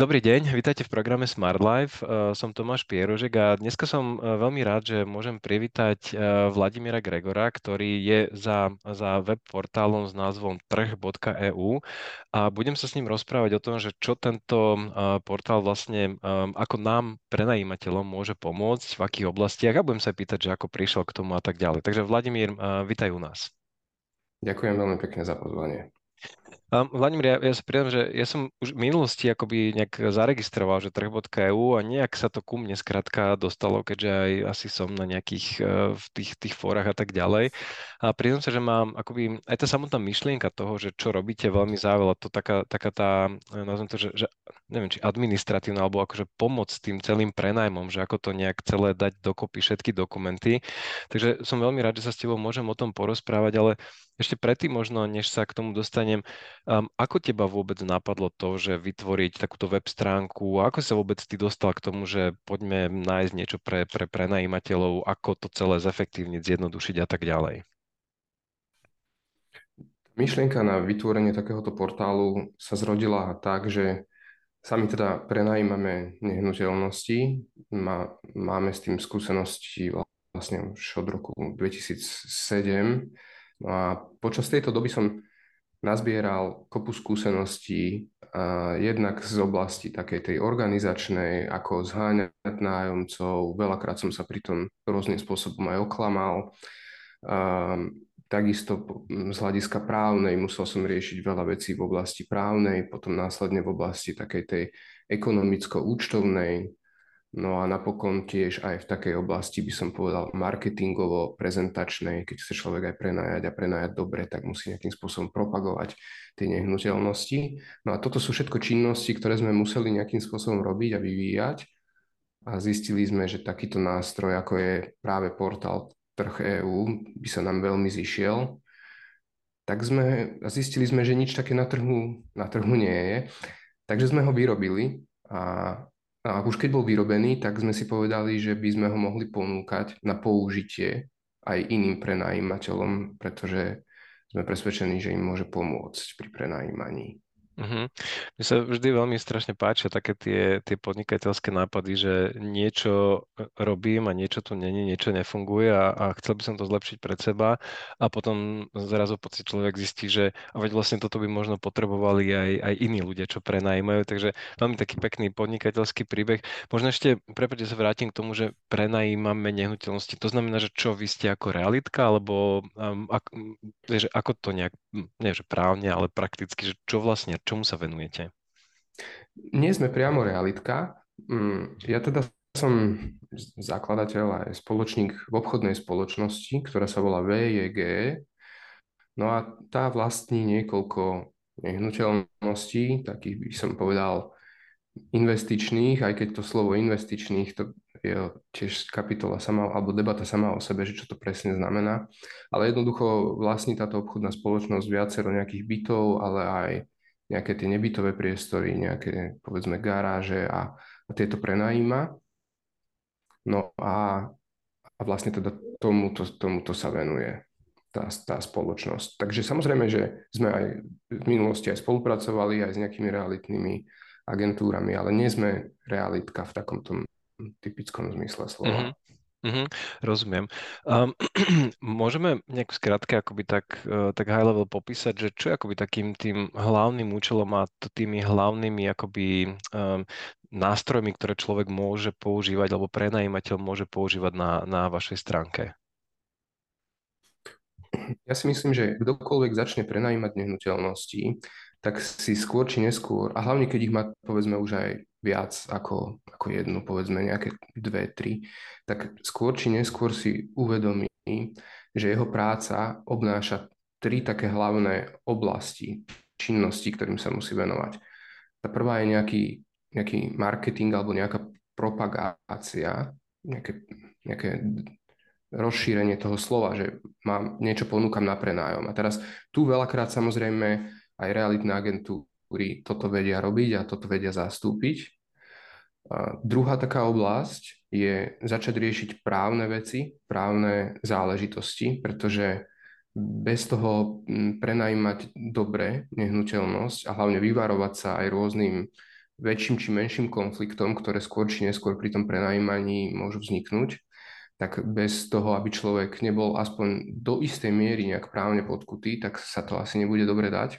Dobrý deň, vítajte v programe Smart Life. Uh, som Tomáš Pierožek a dneska som uh, veľmi rád, že môžem privítať uh, Vladimíra Gregora, ktorý je za, za web portálom s názvom trh.eu a budem sa s ním rozprávať o tom, že čo tento portál vlastne ako nám, prenajímateľom, môže pomôcť, v akých oblastiach a budem sa pýtať, že ako prišiel k tomu a tak ďalej. Takže Vladimír, vítaj u nás. Ďakujem veľmi pekne za pozvanie. Um, Vladimír, ja, ja sa pridám, že ja som už v minulosti akoby nejak zaregistroval, že trh.eu a nejak sa to ku mne skrátka dostalo, keďže aj asi som na nejakých uh, v tých, tých fórach a tak ďalej. A priznám sa, že mám akoby aj tá samotná myšlienka toho, že čo robíte, veľmi závala. To taká, taká tá, nazvem to, že, že neviem, či administratívna, alebo akože pomoc tým celým prenajmom, že ako to nejak celé dať dokopy všetky dokumenty. Takže som veľmi rád, že sa s tebou môžem o tom porozprávať, ale ešte predtým možno, než sa k tomu dostanem, um, ako teba vôbec napadlo to, že vytvoriť takúto web stránku? Ako sa vôbec ty dostal k tomu, že poďme nájsť niečo pre, pre prenajímateľov, ako to celé zefektívniť, zjednodušiť a tak ďalej? Myšlienka na vytvorenie takéhoto portálu sa zrodila tak, že sami teda prenajímame nehnuteľnosti, má, máme s tým skúsenosti vlastne už od roku 2007 No a počas tejto doby som nazbieral kopu skúseností, jednak z oblasti takej tej organizačnej, ako zháňať nájomcov, veľakrát som sa pri tom rôznym spôsobom aj oklamal. Takisto z hľadiska právnej musel som riešiť veľa vecí v oblasti právnej, potom následne v oblasti takej tej ekonomicko-účtovnej, No a napokon tiež aj v takej oblasti by som povedal marketingovo-prezentačnej, keď chce človek aj prenajať a prenajať dobre, tak musí nejakým spôsobom propagovať tie nehnuteľnosti. No a toto sú všetko činnosti, ktoré sme museli nejakým spôsobom robiť a vyvíjať a zistili sme, že takýto nástroj, ako je práve portál trh EU, by sa nám veľmi zišiel. Tak sme, zistili sme, že nič také na trhu, na trhu nie je. Takže sme ho vyrobili a a už keď bol vyrobený, tak sme si povedali, že by sme ho mohli ponúkať na použitie aj iným prenajímateľom, pretože sme presvedčení, že im môže pomôcť pri prenajímaní. Uh-huh. Mne sa vždy veľmi strašne páčia také tie, tie podnikateľské nápady, že niečo robím a niečo tu není, niečo nefunguje a, a chcel by som to zlepšiť pred seba a potom zrazu pocit človek zistí, že a veď vlastne toto by možno potrebovali aj, aj iní ľudia, čo prenajímajú, takže veľmi taký pekný podnikateľský príbeh. Možno ešte, prepáčte, sa vrátim k tomu, že prenajímame nehnuteľnosti. To znamená, že čo, vy ste ako realitka, alebo um, ak, že ako to nejak, nie že právne, ale prakticky, že čo vlastne, čomu sa venujete? Nie sme priamo realitka. Mm, ja teda som zakladateľ aj spoločník v obchodnej spoločnosti, ktorá sa volá VJG. No a tá vlastní niekoľko nehnuteľností, takých by som povedal investičných, aj keď to slovo investičných, to je tiež kapitola sama, alebo debata sama o sebe, že čo to presne znamená. Ale jednoducho vlastní táto obchodná spoločnosť viacero nejakých bytov, ale aj nejaké tie nebytové priestory, nejaké povedzme garáže a, a tieto prenajíma. No a, a vlastne teda tomuto, tomuto sa venuje tá, tá spoločnosť. Takže samozrejme, že sme aj v minulosti aj spolupracovali aj s nejakými realitnými agentúrami, ale nie sme realitka v takomto typickom zmysle slova. Mm-hmm. Mm-hmm, rozumiem. Um, môžeme nejak skrátke akoby tak, uh, tak high level popísať, že čo je akoby takým tým hlavným účelom a tými hlavnými akoby um, nástrojmi, ktoré človek môže používať alebo prenajímateľ môže používať na, na vašej stránke? Ja si myslím, že kdokoľvek začne prenajímať nehnuteľnosti, tak si skôr či neskôr, a hlavne keď ich má povedzme už aj viac ako, ako jednu, povedzme nejaké dve, tri, tak skôr či neskôr si uvedomí, že jeho práca obnáša tri také hlavné oblasti činnosti, ktorým sa musí venovať. Tá prvá je nejaký, nejaký marketing alebo nejaká propagácia, nejaké, nejaké rozšírenie toho slova, že mám niečo ponúkam na prenájom. A teraz tu veľakrát samozrejme aj realitné agentúry toto vedia robiť a toto vedia zastúpiť. A druhá taká oblasť je začať riešiť právne veci, právne záležitosti, pretože bez toho prenajímať dobre nehnuteľnosť a hlavne vyvarovať sa aj rôznym väčším či menším konfliktom, ktoré skôr či neskôr pri tom prenajímaní môžu vzniknúť, tak bez toho, aby človek nebol aspoň do istej miery nejak právne podkutý, tak sa to asi nebude dobre dať.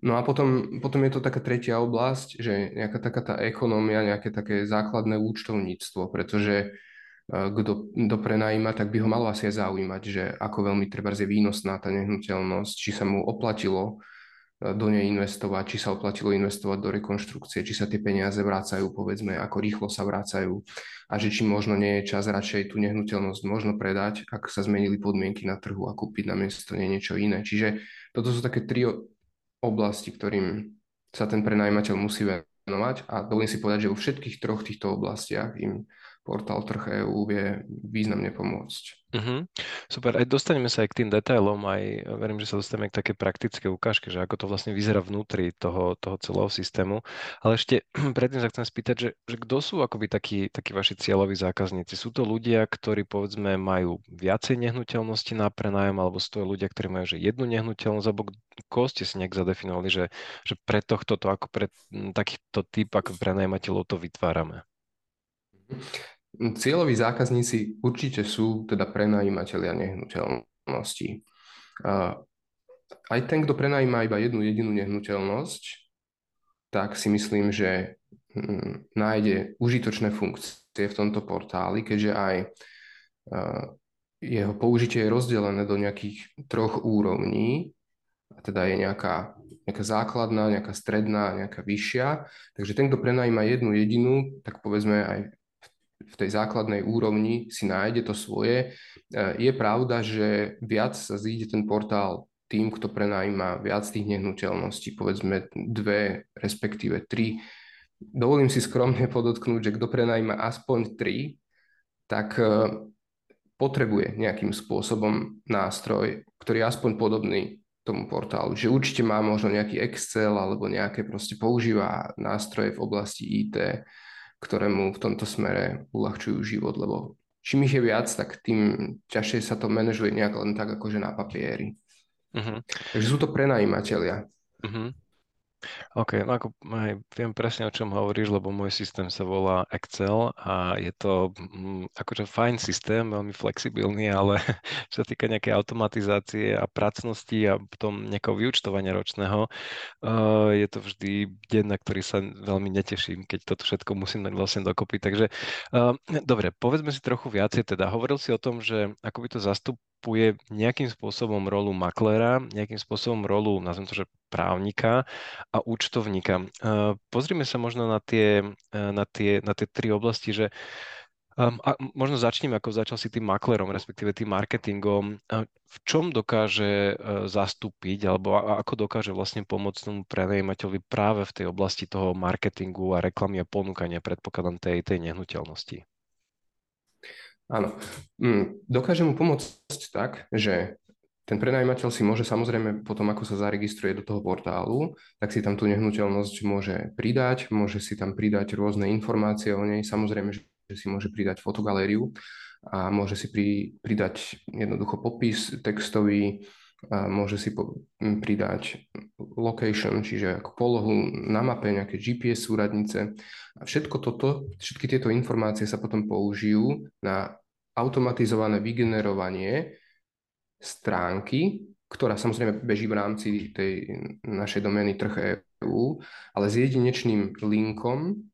No a potom, potom je to taká tretia oblasť, že nejaká taká tá ekonómia, nejaké také základné účtovníctvo, pretože kto, kto prenajíma, tak by ho malo asi aj zaujímať, že ako veľmi treba je výnosná tá nehnuteľnosť, či sa mu oplatilo e, do nej investovať, či sa oplatilo investovať do rekonštrukcie, či sa tie peniaze vrácajú, povedzme, ako rýchlo sa vrácajú a že či možno nie je čas radšej tú nehnuteľnosť možno predať, ak sa zmenili podmienky na trhu a kúpiť na miesto nie niečo iné. Čiže toto sú také tri oblasti, ktorým sa ten prenajímateľ musí venovať. A dovolím si povedať, že vo všetkých troch týchto oblastiach im portál trh EU vie významne pomôcť. Uh-huh. Super, aj dostaneme sa aj k tým detailom, aj verím, že sa dostaneme k také praktické ukážke, že ako to vlastne vyzerá vnútri toho, toho celého systému. Ale ešte predtým sa chcem spýtať, že, že kto sú akoby takí, takí vaši cieľoví zákazníci? Sú to ľudia, ktorí povedzme majú viacej nehnuteľnosti na prenájom, alebo sú to ľudia, ktorí majú že jednu nehnuteľnosť, alebo koho ste si nejak zadefinovali, že, že pre tohto, to ako pre takýto typ ako prenajímateľov to vytvárame? Cieľoví zákazníci určite sú teda prenajímatelia nehnuteľnosti. Aj ten, kto prenajíma iba jednu jedinú nehnuteľnosť, tak si myslím, že hm, nájde užitočné funkcie v tomto portáli, keďže aj jeho použitie je rozdelené do nejakých troch úrovní, teda je nejaká, nejaká základná, nejaká stredná, nejaká vyššia. Takže ten, kto prenajíma jednu jedinú, tak povedzme aj v tej základnej úrovni si nájde to svoje. E, je pravda, že viac sa zíde ten portál tým, kto prenajíma viac tých nehnuteľností, povedzme dve, respektíve tri. Dovolím si skromne podotknúť, že kto prenajíma aspoň tri, tak e, potrebuje nejakým spôsobom nástroj, ktorý je aspoň podobný tomu portálu. Že určite má možno nejaký Excel alebo nejaké proste používa nástroje v oblasti IT, ktoré mu v tomto smere uľahčujú život, lebo čím ich je viac, tak tým ťažšie sa to manažuje nejak len tak akože na papieri. Uh-huh. Takže sú to prenajímatelia. Uh-huh. OK, no ako aj viem presne, o čom hovoríš, lebo môj systém sa volá Excel a je to mm, akože fajn systém, veľmi flexibilný, ale čo sa týka nejakej automatizácie a pracnosti a potom nejakého vyučtovania ročného, uh, je to vždy deň, na ktorý sa veľmi neteším, keď toto všetko musím dať vlastne dokopy. Takže uh, dobre, povedzme si trochu viacej teda. Hovoril si o tom, že ako by to zastup, zastupuje nejakým spôsobom rolu maklera, nejakým spôsobom rolu, nazvem to, že právnika a účtovníka. Pozrime sa možno na tie, na tie, na tie tri oblasti, že Um, a možno začnem, ako začal si tým maklerom, respektíve tým marketingom. V čom dokáže zastúpiť, alebo ako dokáže vlastne pomôcť tomu prenajímateľovi práve v tej oblasti toho marketingu a reklamy a ponúkania, predpokladám, tej, tej nehnuteľnosti? Áno. Mm, dokáže mu pomôcť tak, že ten prenajímateľ si môže samozrejme potom, ako sa zaregistruje do toho portálu, tak si tam tú nehnuteľnosť môže pridať, môže si tam pridať rôzne informácie o nej, samozrejme, že si môže pridať fotogalériu a môže si pri, pridať jednoducho popis textový, a môže si po, pridať location, čiže ako polohu na mape, nejaké GPS súradnice. A všetko toto, všetky tieto informácie sa potom použijú na automatizované vygenerovanie stránky, ktorá samozrejme beží v rámci tej našej domény trh EU, ale s jedinečným linkom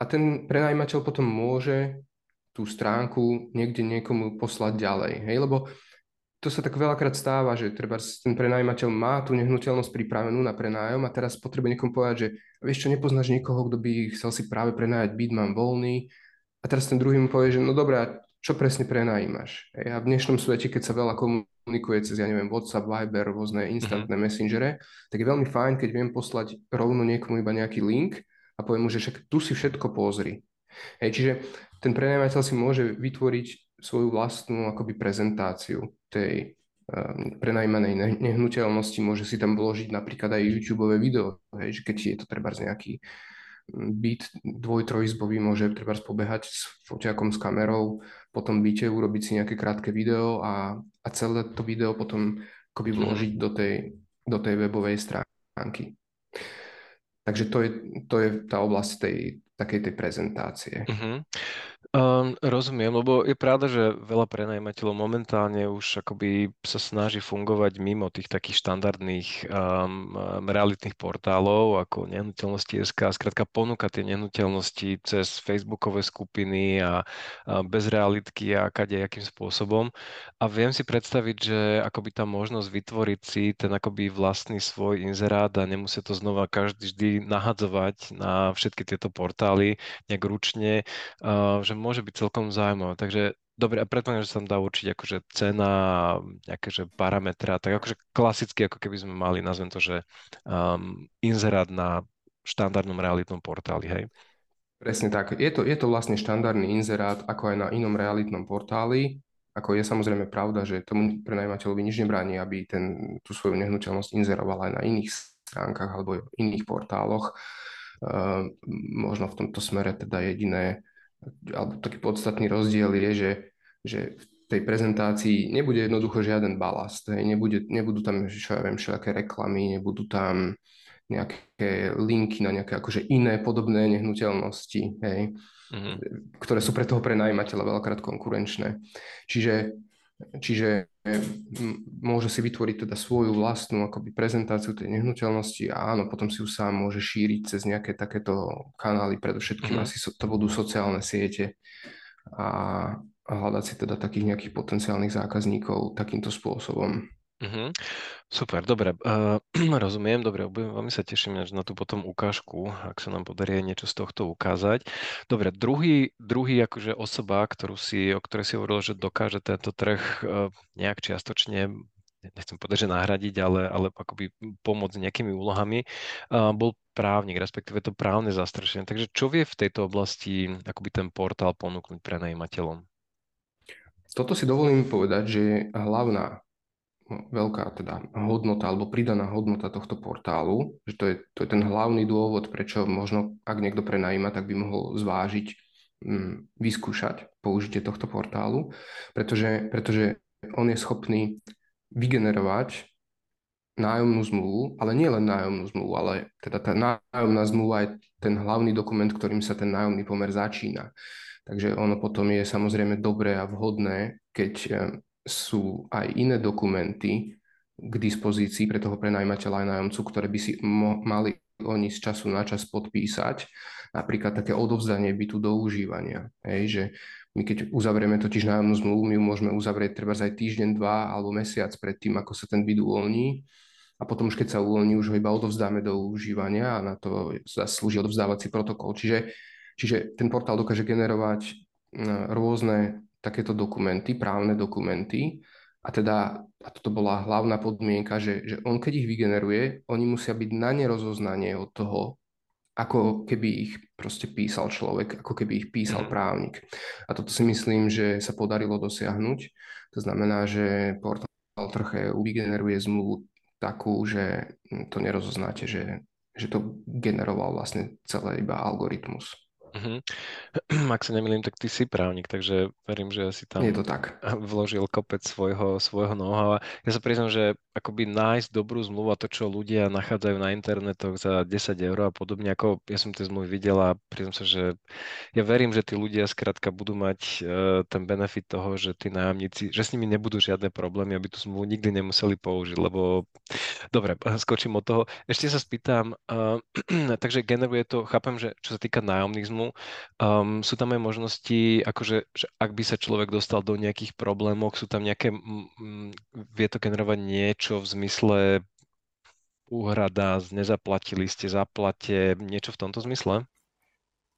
a ten prenajímateľ potom môže tú stránku niekde niekomu poslať ďalej. Hej? Lebo to sa tak veľakrát stáva, že treba ten prenajímateľ má tú nehnuteľnosť pripravenú na prenájom a teraz potrebuje niekomu povedať, že vieš čo, nepoznáš niekoho, kto by chcel si práve prenájať byt, mám voľný. A teraz ten druhý mu povie, že no dobré, čo presne prenajímaš. A v dnešnom svete, keď sa veľa komunikuje cez, ja neviem, WhatsApp, Viber, rôzne instantné mm-hmm. messengere, tak je veľmi fajn, keď viem poslať rovno niekomu iba nejaký link a poviem mu, že však tu si všetko pozri. Hej, čiže ten prenajímateľ si môže vytvoriť svoju vlastnú akoby prezentáciu tej um, prenajímanej nehnuteľnosti, môže si tam vložiť napríklad aj YouTube video, hej, že keď je to treba nejaký mm, byt dvoj, trojizbový, môže treba pobehať s foťakom, s kamerou, potom byte urobiť si nejaké krátke video a, a celé to video potom akoby mhm. vložiť do tej, do tej webovej stránky. takže to je, to je tá oblasť tej, takej tej prezentácie. Uh-huh. Um, rozumiem, lebo je pravda, že veľa prenajímateľov momentálne už akoby sa snaží fungovať mimo tých takých štandardných um, realitných portálov ako nehnuteľnosti SK, skrátka ponúka tie nehnuteľnosti cez facebookové skupiny a, a bez realitky a kadejakým spôsobom. A viem si predstaviť, že akoby tá možnosť vytvoriť si ten akoby vlastný svoj inzerát a nemusí to znova každý vždy nahadzovať na všetky tieto portály nejak ručne, uh, že môže byť celkom zaujímavé. Takže dobre, a predpokladám, že sa tam dá určiť akože cena, nejaké že parametra, tak akože klasicky, ako keby sme mali, nazvem to, že um, inzerát na štandardnom realitnom portáli, hej? Presne tak. Je to, je to vlastne štandardný inzerát, ako aj na inom realitnom portáli. Ako je samozrejme pravda, že tomu prenajímateľovi nič nebráni, aby ten, tú svoju nehnuteľnosť inzeroval aj na iných stránkach alebo iných portáloch. Uh, možno v tomto smere teda jediné alebo taký podstatný rozdiel je, že, že v tej prezentácii nebude jednoducho žiaden balast, hej, nebude, nebudú tam, čo ja viem, všelijaké reklamy, nebudú tam nejaké linky na nejaké akože iné podobné nehnuteľnosti, hej, mm-hmm. ktoré sú pre toho prenajímateľa veľakrát konkurenčné. Čiže Čiže môže si vytvoriť teda svoju vlastnú akoby prezentáciu tej nehnuteľnosti a áno, potom si ju sám môže šíriť cez nejaké takéto kanály, predovšetkým mm. asi to budú sociálne siete a, a hľadať si teda takých nejakých potenciálnych zákazníkov takýmto spôsobom. Uh-huh. Super, dobre, uh, rozumiem, dobre, veľmi sa teším na tú potom ukážku, ak sa nám podarí niečo z tohto ukázať. Dobre, druhý, druhý akože osoba, ktorú si, o ktorej si hovoril, že dokáže tento trh uh, nejak čiastočne nechcem povedať, že nahradiť, ale, ale akoby pomôcť nejakými úlohami, uh, bol právnik, respektíve to právne zastrešenie. Takže čo vie v tejto oblasti akoby ten portál ponúknuť pre najímateľom? Toto si dovolím povedať, že hlavná veľká teda hodnota alebo pridaná hodnota tohto portálu, že to je, to je ten hlavný dôvod, prečo možno, ak niekto prenajíma, tak by mohol zvážiť, um, vyskúšať použitie tohto portálu, pretože, pretože on je schopný vygenerovať nájomnú zmluvu, ale nie len nájomnú zmluvu, ale teda tá nájomná zmluva je ten hlavný dokument, ktorým sa ten nájomný pomer začína. Takže ono potom je samozrejme dobré a vhodné, keď sú aj iné dokumenty k dispozícii pre toho prenajímateľa aj nájomcu, ktoré by si mo- mali oni z času na čas podpísať. Napríklad také odovzdanie bytu do užívania. Hej, že my keď uzavrieme totiž nájomnú zmluvu, my ju môžeme uzavrieť treba aj týždeň, dva alebo mesiac pred tým, ako sa ten byt uvoľní. A potom už keď sa uvoľní, už ho iba odovzdáme do užívania a na to slúži odovzdávací protokol. Čiže, čiže ten portál dokáže generovať rôzne takéto dokumenty, právne dokumenty. A teda, a toto bola hlavná podmienka, že, že on keď ich vygeneruje, oni musia byť na nerozoznanie od toho, ako keby ich proste písal človek, ako keby ich písal mm. právnik. A toto si myslím, že sa podarilo dosiahnuť. To znamená, že portál trh EU vygeneruje zmluvu takú, že to nerozoznáte, že, že to generoval vlastne celé iba algoritmus. Uh-huh. Ak sa nemýlim, tak ty si právnik, takže verím, že si tam Je to tak. vložil kopec svojho, svojho know-how. Ja sa priznám, že akoby nájsť dobrú zmluvu a to, čo ľudia nachádzajú na internetoch za 10 eur a podobne, ako ja som tie zmluvy videl a priznám sa, že ja verím, že tí ľudia skrátka budú mať uh, ten benefit toho, že tí nájomníci, že s nimi nebudú žiadne problémy, aby tú zmluvu nikdy nemuseli použiť, lebo dobre, skočím od toho. Ešte sa spýtam, uh, takže generuje to, chápem, že čo sa týka nájomných zmluv, Um, sú tam aj možnosti, akože že ak by sa človek dostal do nejakých problémov, sú tam nejaké, m, vie to generovať niečo v zmysle úhrada, nezaplatili ste, zaplate, niečo v tomto zmysle?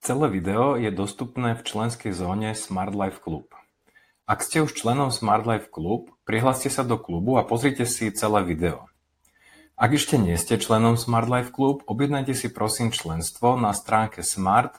Celé video je dostupné v členskej zóne Smart Life Club. Ak ste už členom Smart Life Club, prihláste sa do klubu a pozrite si celé video. Ak ešte nie ste členom Smart Life Club, objednajte si prosím členstvo na stránke smart